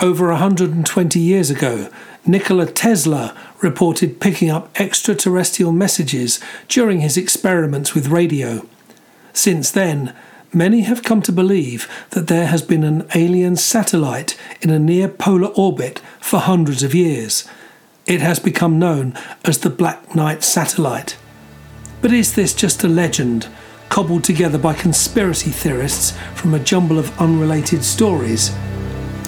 Over 120 years ago, Nikola Tesla reported picking up extraterrestrial messages during his experiments with radio. Since then, many have come to believe that there has been an alien satellite in a near polar orbit for hundreds of years. It has become known as the Black Knight satellite. But is this just a legend, cobbled together by conspiracy theorists from a jumble of unrelated stories?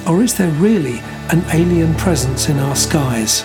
Or is there really an alien presence in our skies?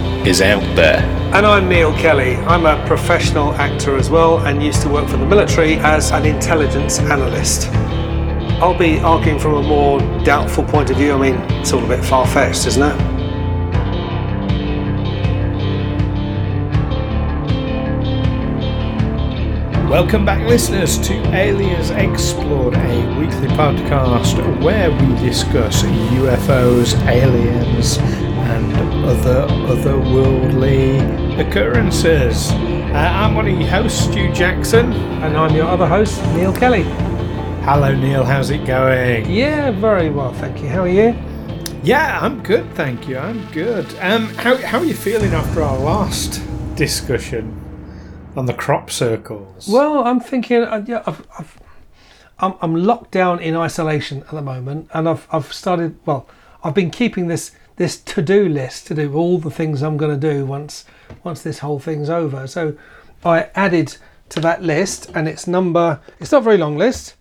is out there. And I'm Neil Kelly. I'm a professional actor as well and used to work for the military as an intelligence analyst. I'll be arguing from a more doubtful point of view. I mean, it's all a bit far fetched, isn't it? Welcome back, listeners, to Aliens Explored, a weekly podcast where we discuss UFOs, aliens, and other otherworldly occurrences. Uh, I'm one of your hosts, Stu Jackson. And I'm your other host, Neil Kelly. Hello, Neil. How's it going? Yeah, very well, thank you. How are you? Yeah, I'm good, thank you. I'm good. Um, how, how are you feeling after our last discussion on the crop circles? Well, I'm thinking, uh, yeah, I've, I've, I'm, I'm locked down in isolation at the moment, and I've, I've started. Well, I've been keeping this this to do list to do all the things I'm going to do once once this whole thing's over. So I added to that list, and it's number. It's not a very long list.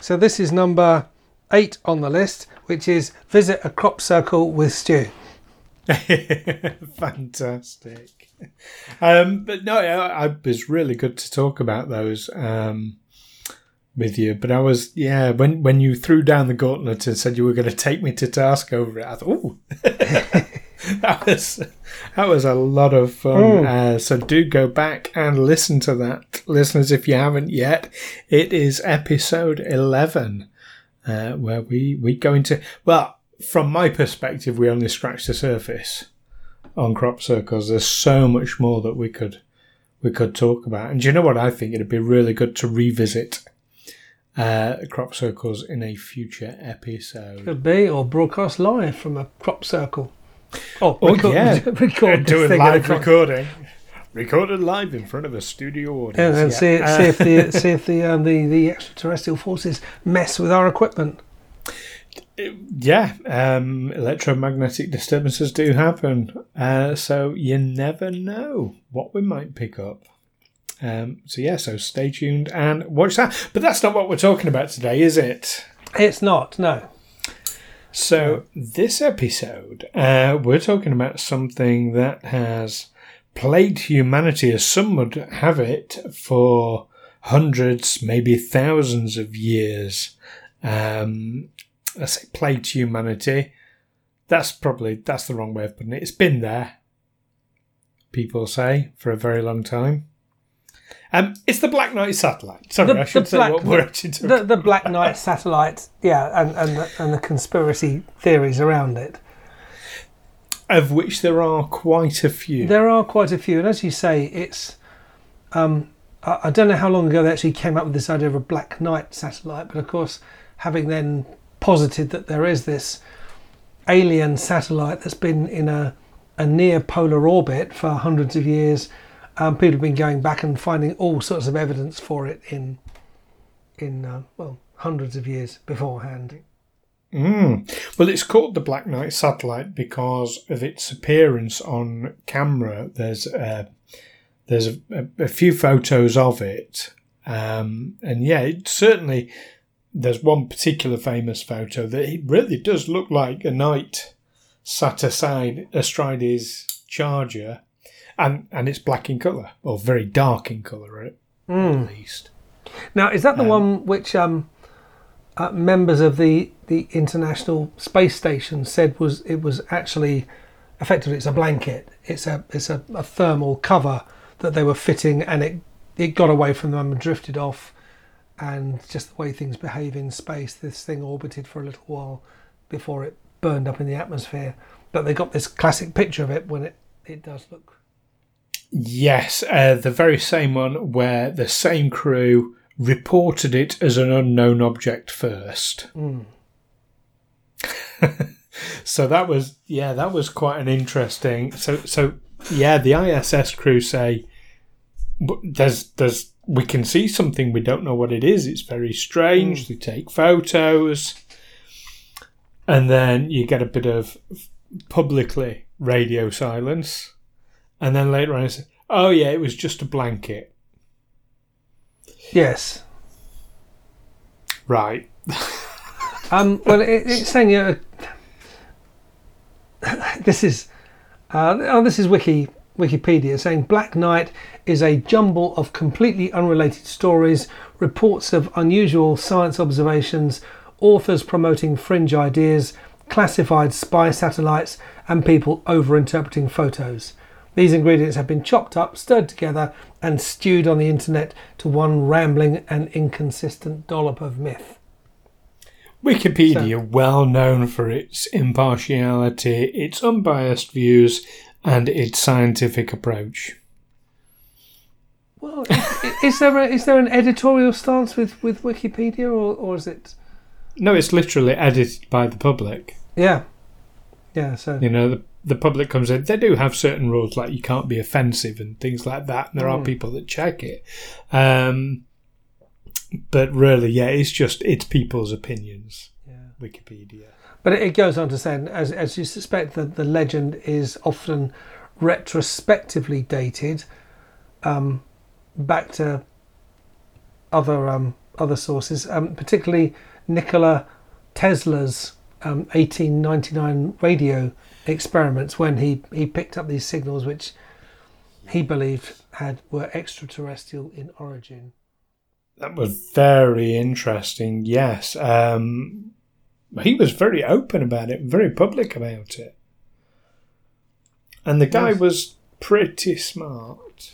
So this is number eight on the list, which is visit a crop circle with Stu. Fantastic. Um, but no, I, I, was really good to talk about those um, with you. But I was, yeah, when when you threw down the gauntlet and said you were going to take me to task over it, I thought, oh, that was that was a lot of fun. Mm. Uh, so do go back and listen to that, listeners, if you haven't yet. It is episode eleven, uh, where we we go into well from my perspective, we only scratched the surface on crop circles. There's so much more that we could we could talk about. And do you know what I think? It'd be really good to revisit uh, crop circles in a future episode. Could be, or broadcast live from a crop circle. Oh, oh record, yeah, record doing live recording. Recorded live in front of a studio audience. And, and yeah. see, uh, see if the see if the, um, the the extraterrestrial forces mess with our equipment yeah, um, electromagnetic disturbances do happen. Uh, so you never know what we might pick up. Um, so yeah, so stay tuned and watch that. But that's not what we're talking about today, is it? It's not. No. So this episode, uh, we're talking about something that has plagued humanity, as some would have it, for hundreds, maybe thousands of years. Um, I say plague to humanity. That's probably that's the wrong way of putting it. It's been there. People say for a very long time. Um, it's the Black Knight satellite. Sorry, the, I should say Black, what we're actually talking the, the Black Knight satellite, yeah, and and the, and the conspiracy theories around it. Of which there are quite a few. There are quite a few, and as you say, it's. Um, I, I don't know how long ago they actually came up with this idea of a Black Knight satellite, but of course, having then posited that there is this alien satellite that's been in a, a near polar orbit for hundreds of years. Um, people have been going back and finding all sorts of evidence for it in in uh, well hundreds of years beforehand. Mm. Well, it's called the Black Knight satellite because of its appearance on camera. There's uh, there's a, a, a few photos of it, um, and yeah, it certainly. There's one particular famous photo that it really does look like a knight sat aside astride his charger, and and it's black in colour or very dark in colour at, Mm. least. Now, is that the Um, one which um, uh, members of the the International Space Station said was it was actually effectively it's a blanket. It's a it's a, a thermal cover that they were fitting, and it it got away from them and drifted off. And just the way things behave in space, this thing orbited for a little while before it burned up in the atmosphere. But they got this classic picture of it when it it does look. Yes, uh, the very same one where the same crew reported it as an unknown object first. Mm. so that was yeah, that was quite an interesting. So so yeah, the ISS crew say "W- there's there's we can see something we don't know what it is. It's very strange. They take photos, and then you get a bit of publicly radio silence, and then later on, it's oh yeah, it was just a blanket. Yes. Right. Um, well, it, it's saying you know, this is uh, oh, this is Wiki Wikipedia saying Black Knight is a jumble of completely unrelated stories, reports of unusual science observations, authors promoting fringe ideas, classified spy satellites, and people overinterpreting photos. These ingredients have been chopped up, stirred together, and stewed on the internet to one rambling and inconsistent dollop of myth. Wikipedia, well known for its impartiality, its unbiased views, and its scientific approach. Well, is, is there a, is there an editorial stance with, with Wikipedia, or, or is it? No, it's literally edited by the public. Yeah, yeah. So You know, the, the public comes in. They do have certain rules, like you can't be offensive and things like that. And there are Mm. people that check it. Um, but really, yeah, it's just it's people's opinions. yeah. Wikipedia. But it, goes on to say, as as you suspect, that the legend is often retrospectively dated, um, back to other um, other sources, um, particularly Nikola Tesla's um, 1899 radio experiments when he, he picked up these signals which he believed had were extraterrestrial in origin. That was very interesting. Yes, um, he was very open about it, very public about it, and the guy Yes. was pretty smart.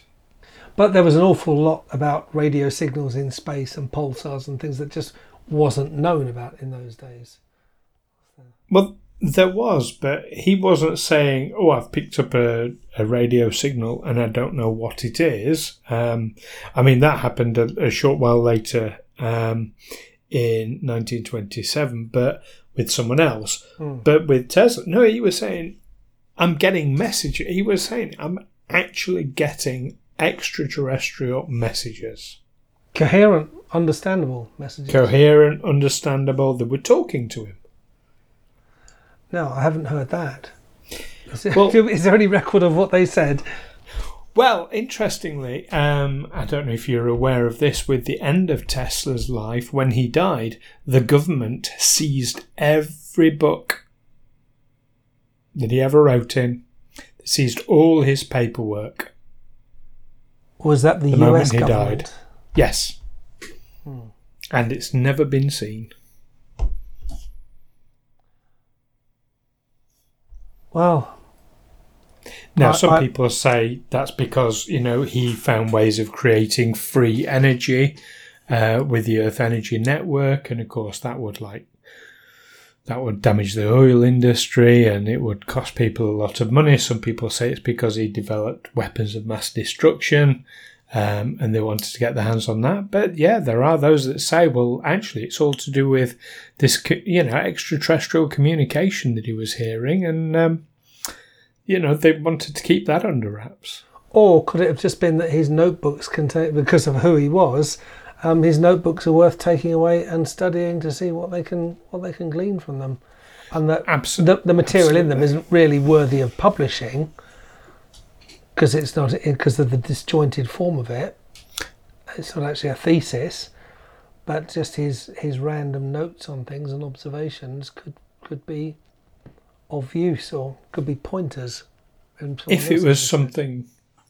But there was an awful lot about radio signals in space and pulsars and things that just wasn't known about in those days. Well, there was, but he wasn't saying, "Oh, I've picked up a, a radio signal and I don't know what it is." Um, I mean, that happened a, a short while later um, in 1927, but with someone else. Hmm. But with Tesla, no, he was saying, "I'm getting messages." He was saying, "I'm actually getting extraterrestrial messages, Coherent, understandable messages. coherent, understandable." They were talking to him. No, I haven't heard that. Is there, Well- is there any record of what they said? Well, interestingly, um, I don't know if you're aware of this, with the end of Tesla's life, when he died, the government seized every book that he ever wrote in, they seized all his paperwork. Was that the, The moment US he died. government? Yes. Hmm. And it's never been seen. Well, Now, I- some I- people say that's because, you know, he found ways of creating free energy uh, with the Earth Energy Network. And of course, that would like, that would damage the oil industry and it would cost people a lot of money. Some people say it's because he developed weapons of mass destruction um, and they wanted to get their hands on that. But yeah, there are those that say, well, actually, it's all to do with this, you know, extraterrestrial communication that he was hearing. And, um, you know, they wanted to keep that under wraps. or could it have just been that his notebooks contain, because of who he was, um, his notebooks are worth taking away and studying to see what they can what they can glean from them, and that Absolutely. the, the material in them isn't really worthy of publishing. Because it's not because of the disjointed form of it. It's not actually a thesis, but just his his random notes on things and observations could could be of use or could be pointers. If it was something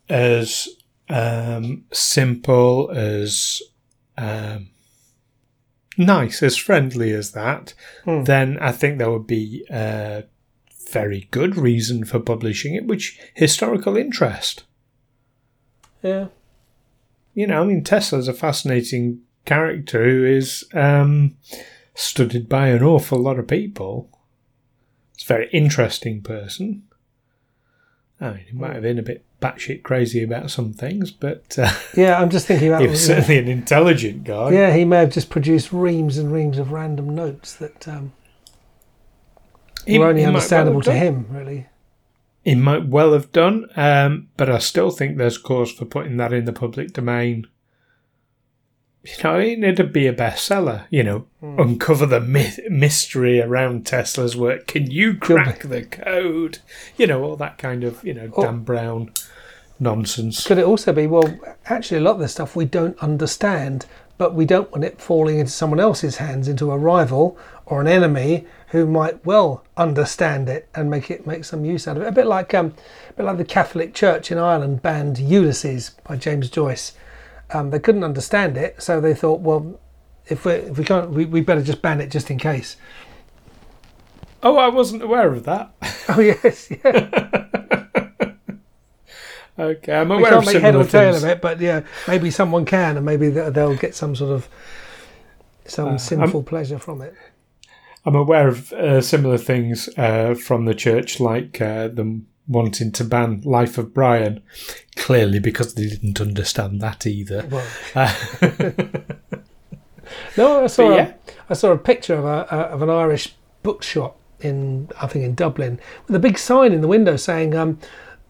as um, simple as um, nice, as friendly as that, hmm. then I think there would be a very good reason for publishing it, which historical interest. Yeah. You know, I mean, Tesla's a fascinating character who is um, studied by an awful lot of people. It's a very interesting person. I mean, he might have been a bit batshit crazy about some things, but uh, yeah, I'm just thinking about. he was certainly an intelligent guy. Yeah, he may have just produced reams and reams of random notes that um, he, were only understandable well to him, really. He might well have done, um, but I still think there's cause for putting that in the public domain. You know, it'd be a bestseller. You know, mm. uncover the myth- mystery around Tesla's work. Can you crack the code? You know, all that kind of you know Dan Brown nonsense. Could it also be well? Actually, a lot of this stuff we don't understand, but we don't want it falling into someone else's hands, into a rival or an enemy who might well understand it and make it make some use out of it. A bit like um, a bit like the Catholic Church in Ireland banned Ulysses by James Joyce. Um, they couldn't understand it, so they thought, well, if we if we can't, we, we better just ban it just in case. Oh, I wasn't aware of that. Oh yes, yeah. okay, I'm aware we can't of make head or tail of it, but yeah, maybe someone can, and maybe they'll get some sort of some uh, sinful I'm, pleasure from it. I'm aware of uh, similar things uh, from the church, like uh, them wanting to ban Life of Brian, clearly because they didn't understand that either. Well. no, I saw yeah. a, I saw a picture of a, of an Irish bookshop in I think in Dublin with a big sign in the window saying um,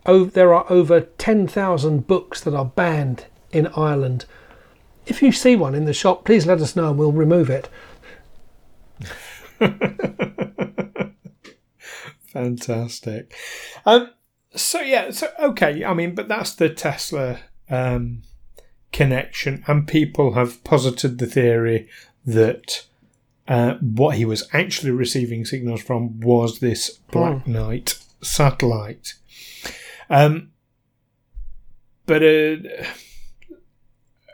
oh, there are over ten thousand books that are banned in Ireland. If you see one in the shop, please let us know and we'll remove it. Fantastic. Um, so yeah, so okay. I mean, but that's the Tesla um, connection, and people have posited the theory that uh, what he was actually receiving signals from was this Black oh. Knight satellite. Um, but uh,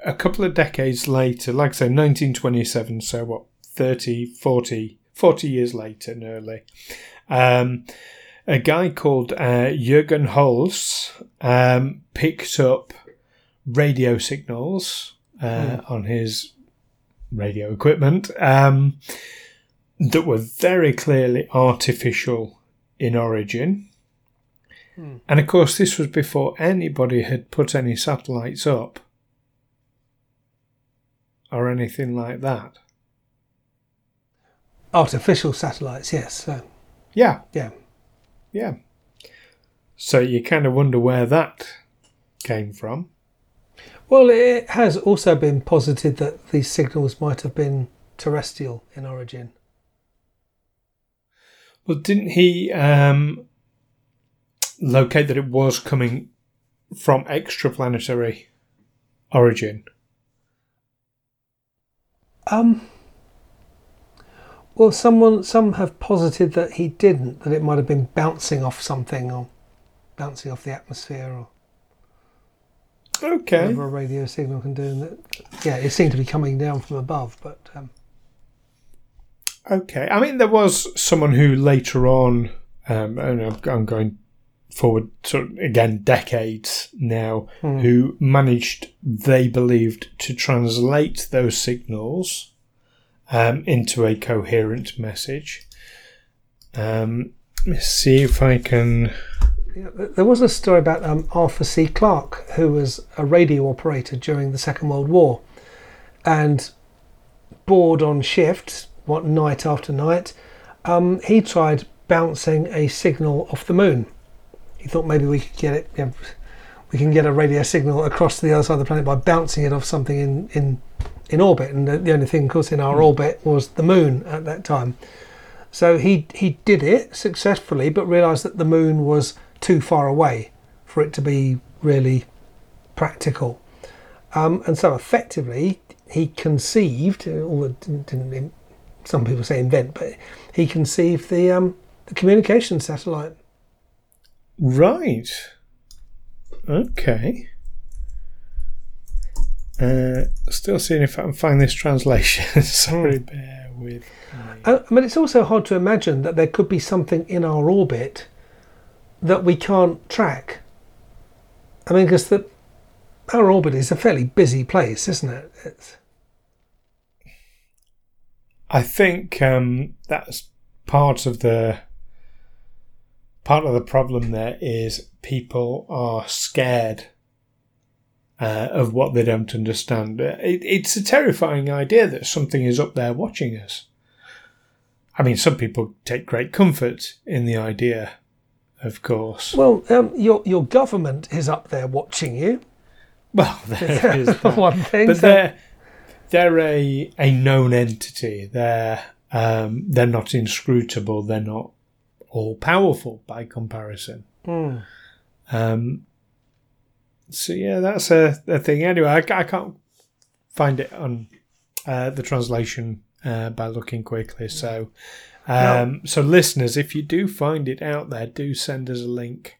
a couple of decades later, like I say, 1927, so what, 30, 40 40 years later, nearly. Um, a guy called uh, Jürgen Holz um, picked up radio signals uh, mm. on his radio equipment um, that were very clearly artificial in origin. Mm. And of course, this was before anybody had put any satellites up or anything like that. Artificial satellites, yes. So. Yeah. Yeah. Yeah. So you kind of wonder where that came from. Well, it has also been posited that these signals might have been terrestrial in origin. Well, didn't he um, locate that it was coming from extraplanetary origin? Um, well, someone some have posited that he didn't. That it might have been bouncing off something or bouncing off the atmosphere or okay whatever a radio signal can do. And that, yeah, it seemed to be coming down from above, but. Um, okay, I mean, there was someone who later on, um, and I'm going forward sort of, again decades now, hmm. who managed, they believed, to translate those signals um, into a coherent message. Um, let's see if I can. There was a story about um, Arthur C. Clarke, who was a radio operator during the Second World War, and bored on shift, what night after night, um, he tried bouncing a signal off the moon. He thought maybe we could get it. You know, we can get a radio signal across to the other side of the planet by bouncing it off something in, in in orbit, and the, the only thing, of course, in our mm. orbit was the moon at that time. So he he did it successfully, but realised that the moon was too far away for it to be really practical. Um, and so effectively, he conceived, or didn't, didn't, some people say invent, but he conceived the, um, the communication satellite. Right. Okay. Uh, still seeing if I can find this translation. Sorry, Hmm. bear with me. Uh, I mean, it's also hard to imagine that there could be something in our orbit that we can't track. I mean, because the our orbit is a fairly busy place, isn't it? It's, I think um, that's part of the part of the problem. There is people are scared uh, of what they don't understand. It, it's a terrifying idea that something is up there watching us. I mean, some people take great comfort in the idea, of course. well, um, your your government is up there watching you. Well, there is that. one thing, but so- they're they're a a known entity. They're um, they're not inscrutable. They're not all powerful by comparison. Hmm. Um, so yeah, that's a, a thing. Anyway, I, I can't find it on uh, the translation uh, by looking quickly. So, um, so listeners, if you do find it out there, do send us a link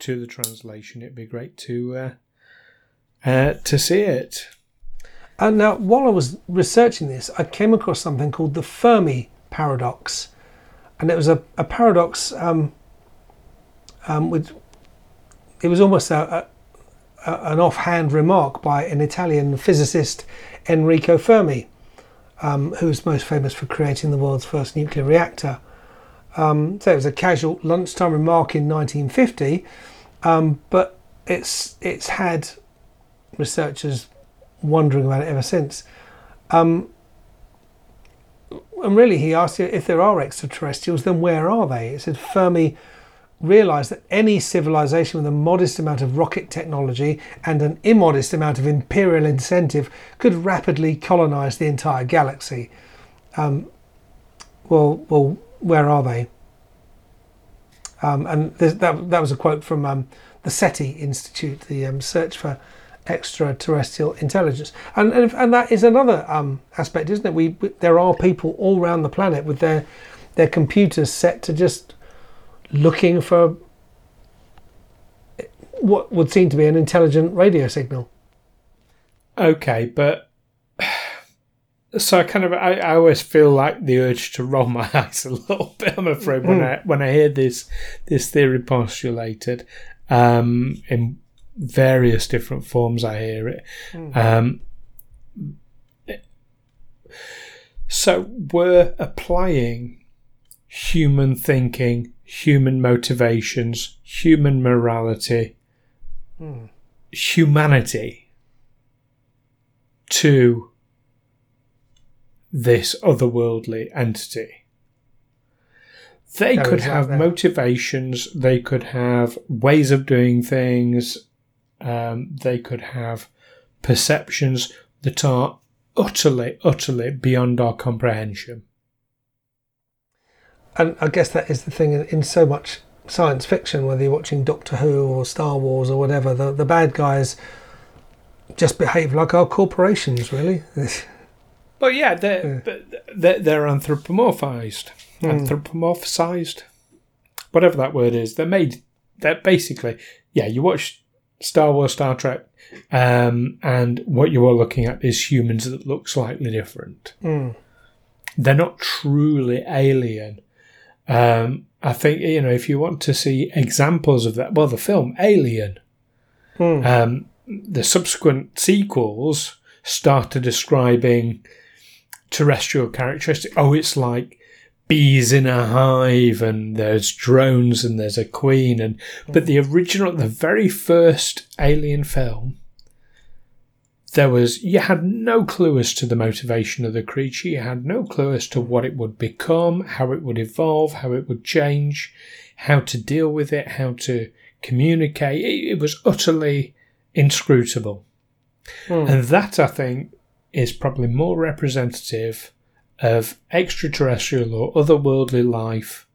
to the translation. It'd be great to uh, uh, to see it. And now, while I was researching this, I came across something called the Fermi paradox, and it was a, a paradox um, um, with it was almost a, a- an offhand remark by an Italian physicist Enrico Fermi, um, who's most famous for creating the world's first nuclear reactor. Um, so it was a casual lunchtime remark in 1950, um, but it's it's had researchers wondering about it ever since. Um, and really, he asked if there are extraterrestrials, then where are they? It said Fermi realised that any civilization with a modest amount of rocket technology and an immodest amount of imperial incentive could rapidly colonise the entire galaxy. Um, well, well, where are they? Um, and that that was a quote from um, the SETI Institute, the um, search for extraterrestrial intelligence, and and, and that is another um, aspect, isn't it? We, we there are people all around the planet with their their computers set to just looking for what would seem to be an intelligent radio signal. Okay, but so I kind of I, I always feel like the urge to roll my eyes a little bit. I'm afraid when I when I hear this this theory postulated um, in various different forms, I hear it. Um, so we're applying human thinking, human motivations, human morality, humanity to this otherworldly entity. They There could have motivations, they could have ways of doing things, um, they could have perceptions that are utterly, utterly beyond our comprehension. And I guess that is the thing in, in so much science fiction, whether you're watching Doctor Who or Star Wars or whatever, the, the bad guys just behave like our corporations, really. But yeah, they're, Yeah. they're, they're anthropomorphized. Anthropomorphized. Whatever that word is. They're made, they're basically, yeah, you watch Star Wars, Star Trek, um, and what you are looking at is humans that look slightly different. Mm. They're not truly alien. Um, I think, you know, if you want to see examples of that, well, the film Alien, Mm. um, the subsequent sequels started describing terrestrial characteristics. Oh, it's like bees in a hive, and there's drones, and there's a queen, and but the original, the very first Alien film, there was you had no clue as to the motivation of the creature. You had no clue as to what it would become, how it would evolve, how it would change, how to deal with it, how to communicate. It, it was utterly inscrutable. And that, I think, is probably more representative of extraterrestrial or otherworldly life.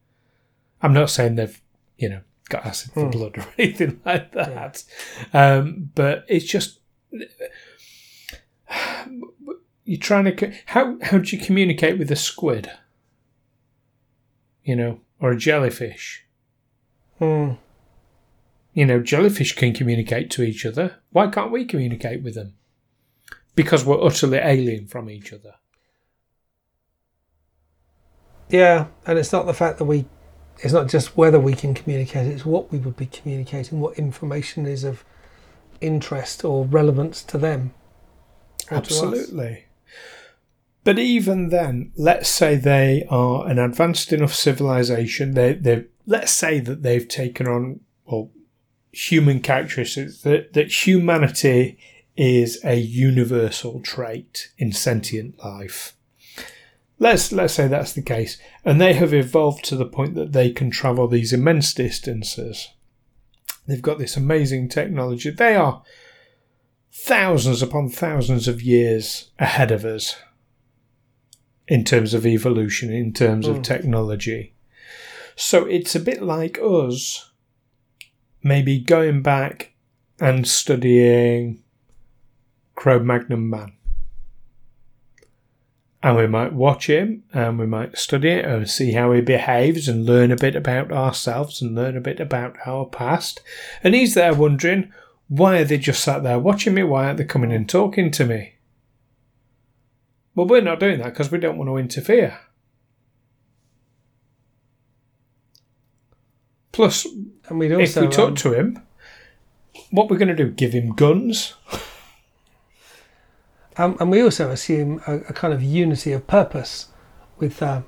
I'm not saying they've, you know, got acid for blood or anything like that. Um, but it's just you're trying to how how do you communicate with a squid? You know, or a jellyfish. Hmm. You know, jellyfish can communicate to each other. Why can't we communicate with them? Because we're utterly alien from each other. Yeah, and it's not the fact that we, it's not just whether we can communicate, it's what we would be communicating, what information is of interest or relevance to them. Absolutely. But even then, let's say they are an advanced enough civilization. They, they, let's say that they've taken on well, human characteristics. That that humanity is a universal trait in sentient life. Let's let's say that's the case, and they have evolved to the point that they can travel these immense distances. They've got this amazing technology. They are thousands upon thousands of years ahead of us in terms of evolution, in terms of Mm. technology. So it's a bit like us maybe going back and studying Cro Magnon Man. And we might watch him and we might study it and see how he behaves and learn a bit about ourselves and learn a bit about our past. And he's there wondering, why are they just sat there watching me? Why aren't they coming and talking to me? Well, we're not doing that because we don't want to interfere. Plus, And we'd if also, we talk um, to him, what we're going to do? Give him guns? um, and we also assume a, a kind of unity of purpose with uh,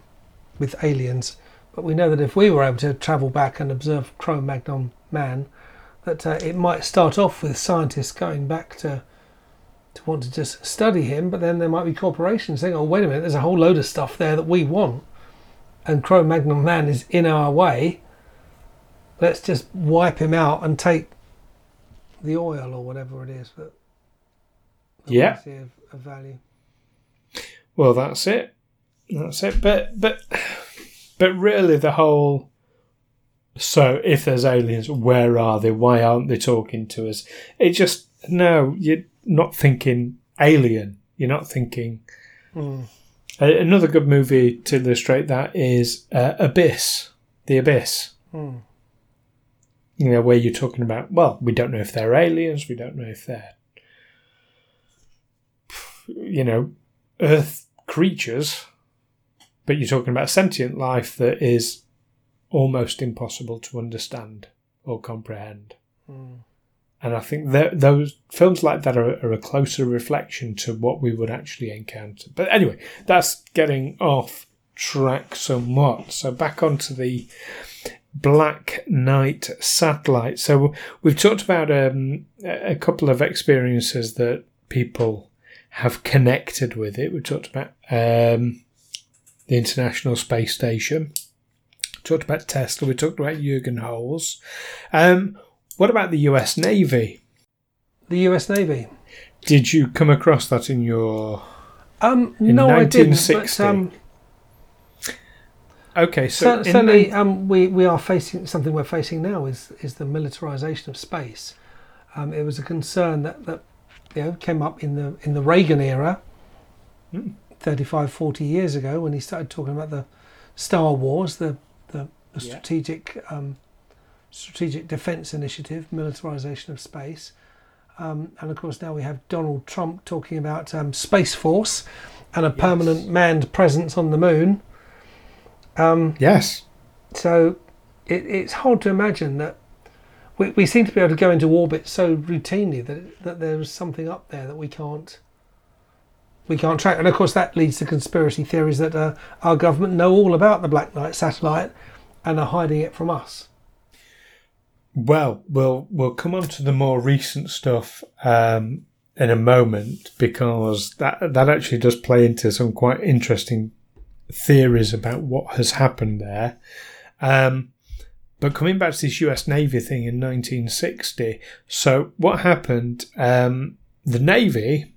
with aliens. But we know that if we were able to travel back and observe Cro-Magnon man, that uh, it might start off with scientists going back to to want to just study him, but then there might be corporations saying, "Oh, wait a minute, there's a whole load of stuff there that we want, and Cro-Magnon man is in our way. Let's just wipe him out and take the oil or whatever it is that, that Yeah. of, of value." Well, that's it. That's it. But but but really, the whole. So, if there's aliens, where are they? Why aren't they talking to us? It just no. You're not thinking alien. You're not thinking. A- Another good movie to illustrate that is uh, Abyss. The Abyss. Hmm. You know, where you're talking about, well, we don't know if they're aliens, we don't know if they're, you know, Earth creatures, but you're talking about sentient life that is almost impossible to understand or comprehend. Hmm. And I think that those films like that are, are a closer reflection to what we would actually encounter. But anyway, that's getting off track somewhat. So back onto the Black Knight satellite. So we've talked about um, a a couple of experiences that people have connected with it. We talked about um, the International Space Station. Talked about Tesla. We talked about Jurgen Holz. Um, what about the U.S. Navy? The U.S. Navy. Did you come across that in your? Um, In no, I didn't. But um, Okay, so cer- certainly, the- um, we we are facing something we're facing now is is the militarization of space. Um, it was a concern that that you know came up in the in the Reagan era, Hmm. 35, 40 years ago when he started talking about the Star Wars, the the, the Yeah. strategic um, strategic defense initiative, militarization of space. Um, and of course, now we have Donald Trump talking about um, Space Force and a Yes. permanent manned presence on the moon. Um, yes, so it, it's hard to imagine that we, we seem to be able to go into orbit so routinely that that there's something up there that we can't we can't track. And of course, that leads to conspiracy theories that uh, our government know all about the Black Knight satellite and are hiding it from us. Well, we'll we'll come on to the more recent stuff um, in a moment because that that actually does play into some quite interesting theories about what has happened there. Um, but coming back to this U.S. Navy thing in 1960, so what happened? Um, the Navy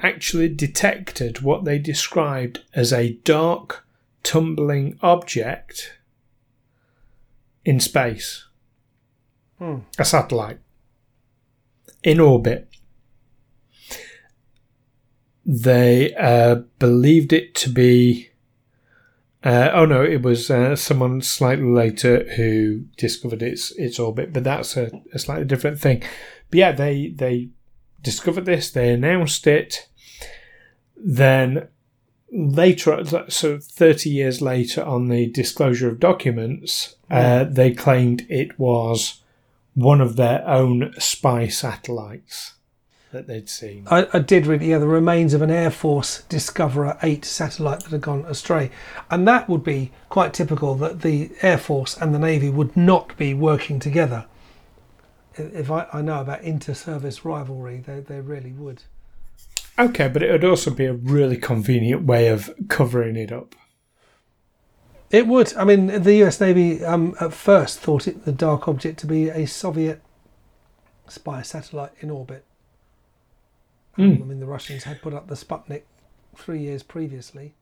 actually detected what they described as a dark, tumbling object in space Hmm. a satellite in orbit. They uh, believed it to be. Uh, oh no, it was uh, someone slightly later who discovered its its orbit, but that's a, a slightly different thing. But yeah, they they discovered this, they announced it. Then later, so 30 years later, on the disclosure of documents, uh, they claimed it was one of their own spy satellites that they'd seen. I, I did read, yeah, the remains of an Air Force Discoverer 8 satellite that had gone astray. And that would be quite typical that the Air Force and the Navy would not be working together. If I, I know about inter service rivalry, they, they really would. Okay, but it would also be a really convenient way of covering it up. It would. I mean, the US Navy um, at first thought it the dark object to be a Soviet spy satellite in orbit. Um, Mm. I mean, the Russians had put up the Sputnik three years previously.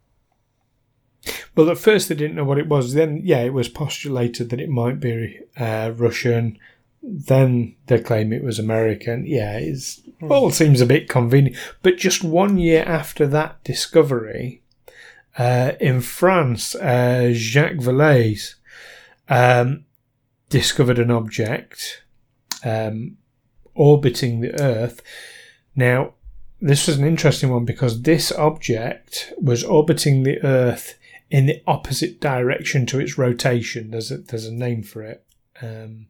Well, at first they didn't know what it was. Then, yeah, it was postulated that it might be uh, Russian. Then they claim it was American. Yeah, it's all seems a bit convenient. But just one year after that discovery, uh, in France, uh, Jacques Vallée um, discovered an object um, orbiting the Earth. Now, this was an interesting one because this object was orbiting the Earth in the opposite direction to its rotation. There's a, there's a name for it. Um,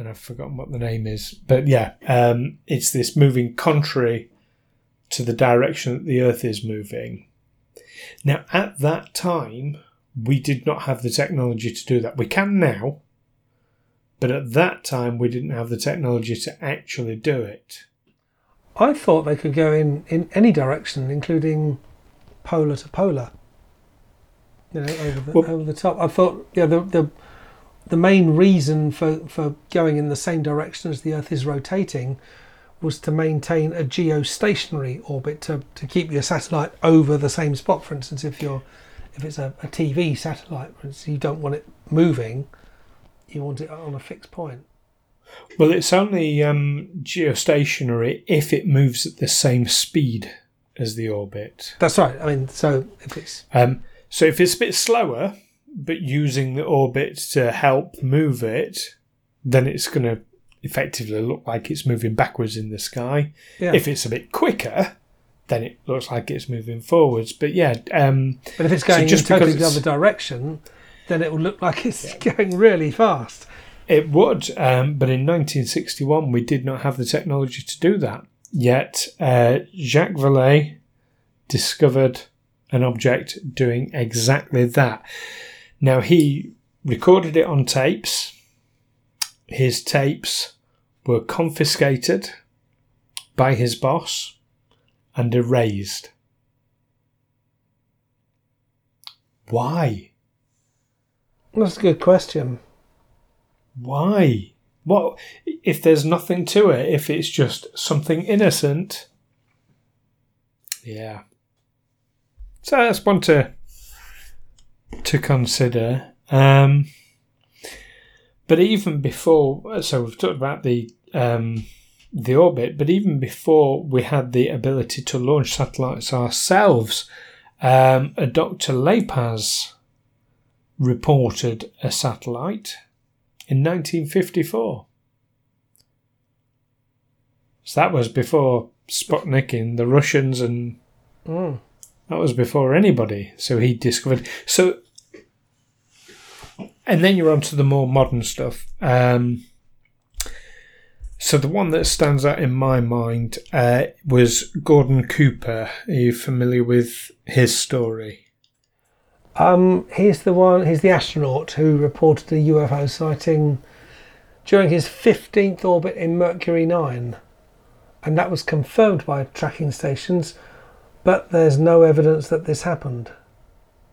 and I've forgotten what the name is. But yeah, um, it's this moving contrary to the direction that the Earth is moving. Now, at that time, we did not have the technology to do that. We can now, but at that time, we didn't have the technology to actually do it. I thought they could go in, in any direction, including polar to polar. You know, over the, Well- over the top. I thought, yeah, the, the the main reason for, for going in the same direction as the Earth is rotating was to maintain a geostationary orbit to, to keep your satellite over the same spot. For instance, if you're if it's a, a TV satellite, you don't want it moving, you want it on a fixed point. Well, it's only um, geostationary if it moves at the same speed as the orbit. That's right. I mean, so if it's Um, so if it's a bit slower, but using the orbit to help move it, then it's going to effectively look like it's moving backwards in the sky. yeah, If it's a bit quicker, then it looks like it's moving forwards. But yeah, um, But if it's So going just in totally the other direction, then it will look like it's going really fast. It would, um, but in 1961 we did not have the technology to do that. Yet uh, Jacques Vallée discovered an object doing exactly that. Now he recorded it on tapes. His tapes were confiscated by his boss and erased. Why? That's a good question. Why? What if there's nothing to it? If it's just something innocent? Yeah. So that's one to to consider. Um, but even before, so we've talked about the um, the orbit, but even before we had the ability to launch satellites ourselves, um, a Dr. LaPaz reported a satellite in 1954. So that was before Sputnik and the Russians, and Mm. That was before anybody. So he discovered. So, and then you're on to the more modern stuff. Um, so the one that stands out in my mind uh, was Gordon Cooper. Are you familiar with his story? Um, he's the one. He's the astronaut who reported a UFO sighting during his 15th orbit in Mercury 9, and that was confirmed by tracking stations. But there's no evidence that this happened.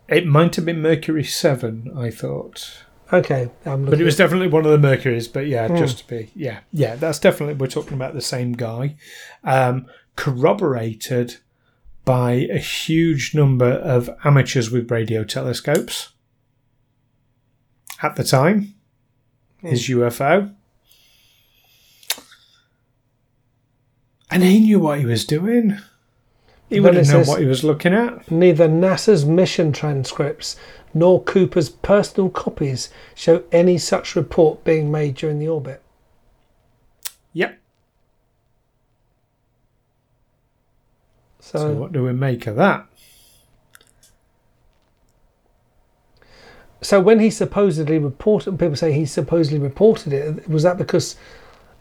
It might have been Mercury 7, I thought. Okay, I'm But it was definitely one of the Mercuries. But yeah, Hmm. just to be yeah, yeah, that's definitely we're talking about the same guy. Um, corroborated by a huge number of amateurs with radio telescopes at the time. his UFO. And he knew what he was doing. He wouldn't know says- what he was looking at. Neither NASA's mission transcripts nor Cooper's personal copies show any such report being made during the orbit. Yep. So, So what do we make of that? so when he supposedly reported, people say he supposedly reported it. Was that because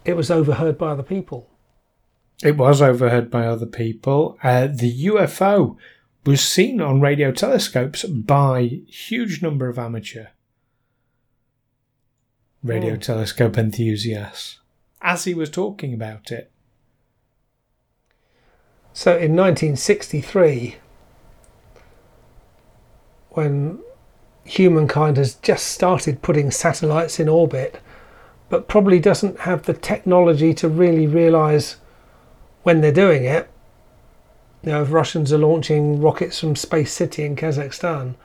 it was overheard by other people? It was overheard by other people. Uh, the UFO was seen on radio telescopes by huge number of amateur radio Oh. telescope enthusiasts as he was talking about it. So in 1963, when humankind has just started putting satellites in orbit, but probably doesn't have the technology to really realize when they're doing it. You know, if Russians are launching rockets from Space City in Kazakhstan,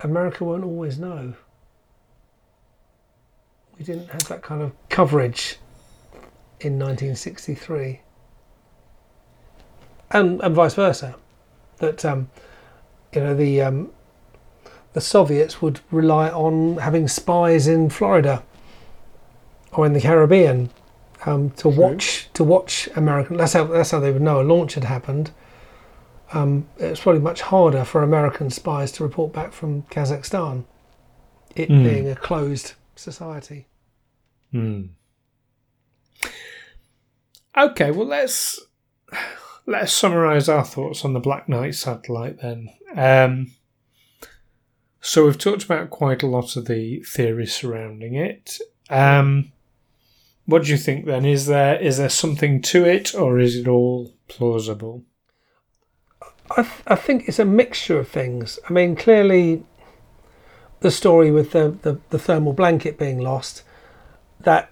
America won't always know. We didn't have that kind of coverage in 1963 and and vice versa. That um, you know the um, the Soviets would rely on having spies in Florida or in the Caribbean um, to watch to watch American. That's how that's how they would know a launch had happened. Um, it's probably much harder for American spies to report back from Kazakhstan, it Mm. being a closed society. Hmm. Okay, well let's let's summarize our thoughts on the Black Knight satellite then. Um, so we've talked about quite a lot of the theories surrounding it. Um, what do you think then? Is there is there something to it, or is it all plausible? I, th- I think it's a mixture of things. I mean, clearly, the story with the, the, the thermal blanket being lost, that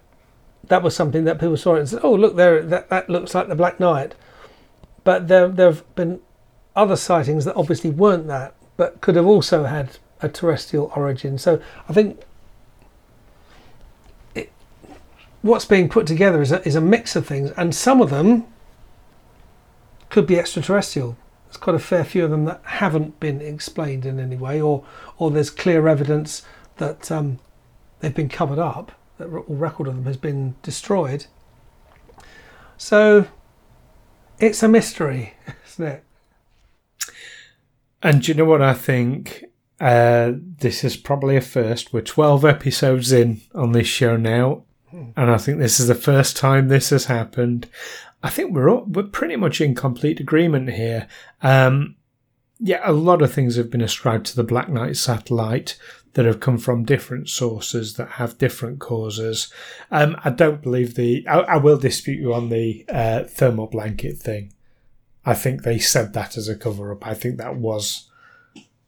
that was something that people saw and said, "Oh, look there, that that looks like the Black Knight." But there there have been other sightings that obviously weren't that, but could have also had a terrestrial origin. So I think it, what's being put together is a, is a mix of things, and some of them could be extraterrestrial. There's quite a fair few of them that haven't been explained in any way, or or there's clear evidence that um, they've been covered up, that all record of them has been destroyed. So it's a mystery, isn't it? And do you know what I think? Uh, this is probably a first. We're 12 episodes in on this show now, and I think this is the first time this has happened. I think we're all, we're pretty much in complete agreement here. Um, yeah, a lot of things have been ascribed to the Black Knight satellite that have come from different sources that have different causes. Um, I don't believe the. I, I will dispute you on the uh, thermal blanket thing. I think they said that as a cover up. I think that was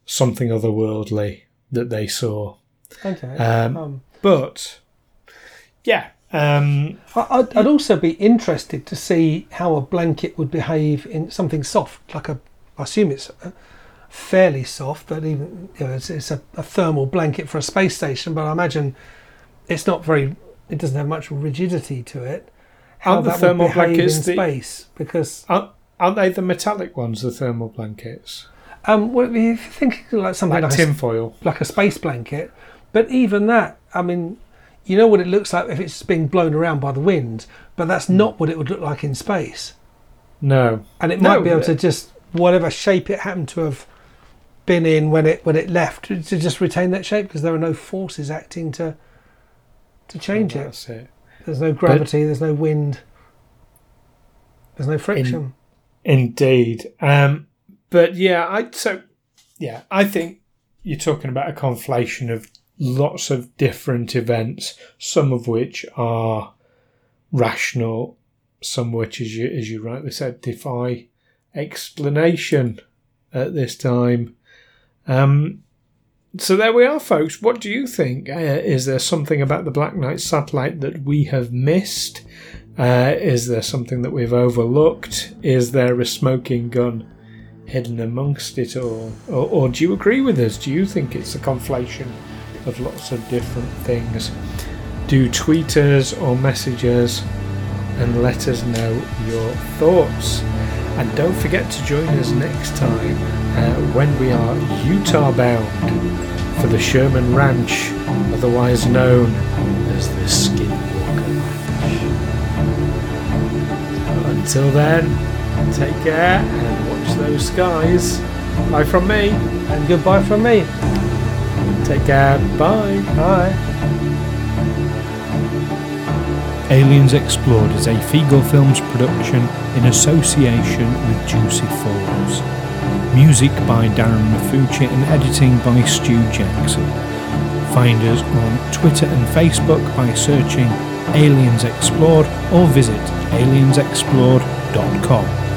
something otherworldly that they saw. Okay. Um, Um, But yeah, um, I- I'd, I'd also be interested to see how a blanket would behave in something soft, like a. I assume it's uh, fairly soft, but even you know, it's, it's a, a thermal blanket for a space station. But I imagine it's not very. It doesn't have much rigidity to it. How Aren't the thermal would behave blankets in the- space? Because aren't, aren't they the metallic ones, the thermal blankets, um, well, if you think like something like like, a, tinfoil? like a space blanket, but even that, I mean, you know what it looks like if it's being blown around by the wind, but that's not what it would look like in space. No, and it No, might be able to just whatever shape it happened to have been in when it when it left to just retain that shape because there are no forces acting to to change it. That's it. There's no gravity. there's no wind. There's no friction. Indeed. Um, but yeah, I so yeah, I think you're talking about a conflation of lots of different events, some of which are rational, some which, as you as you rightly said, defy explanation at this time. Um, so there we are, folks. What do you think? Uh, is there something about the Black Knight satellite that we have missed? Uh, is there something that we've overlooked? Is there a smoking gun hidden amongst it all? Or, or do you agree with us? Do you think it's a conflation of lots of different things. Do tweet us or message us and let us know your thoughts. And don't forget to join us next time uh, when we are Utah bound for the Sherman Ranch, otherwise known as the Skinwalker Ranch. Until then, take care and watch those skies. Bye from me. And goodbye from me. Take care. Bye. Bye. Aliens Explored is a Feegle Films production in association with Juicy Falls. Music by Darren Maffucci and editing by Stu Jackson. Find us on Twitter and Facebook by searching Aliens Explored or visit aliensexplored.com.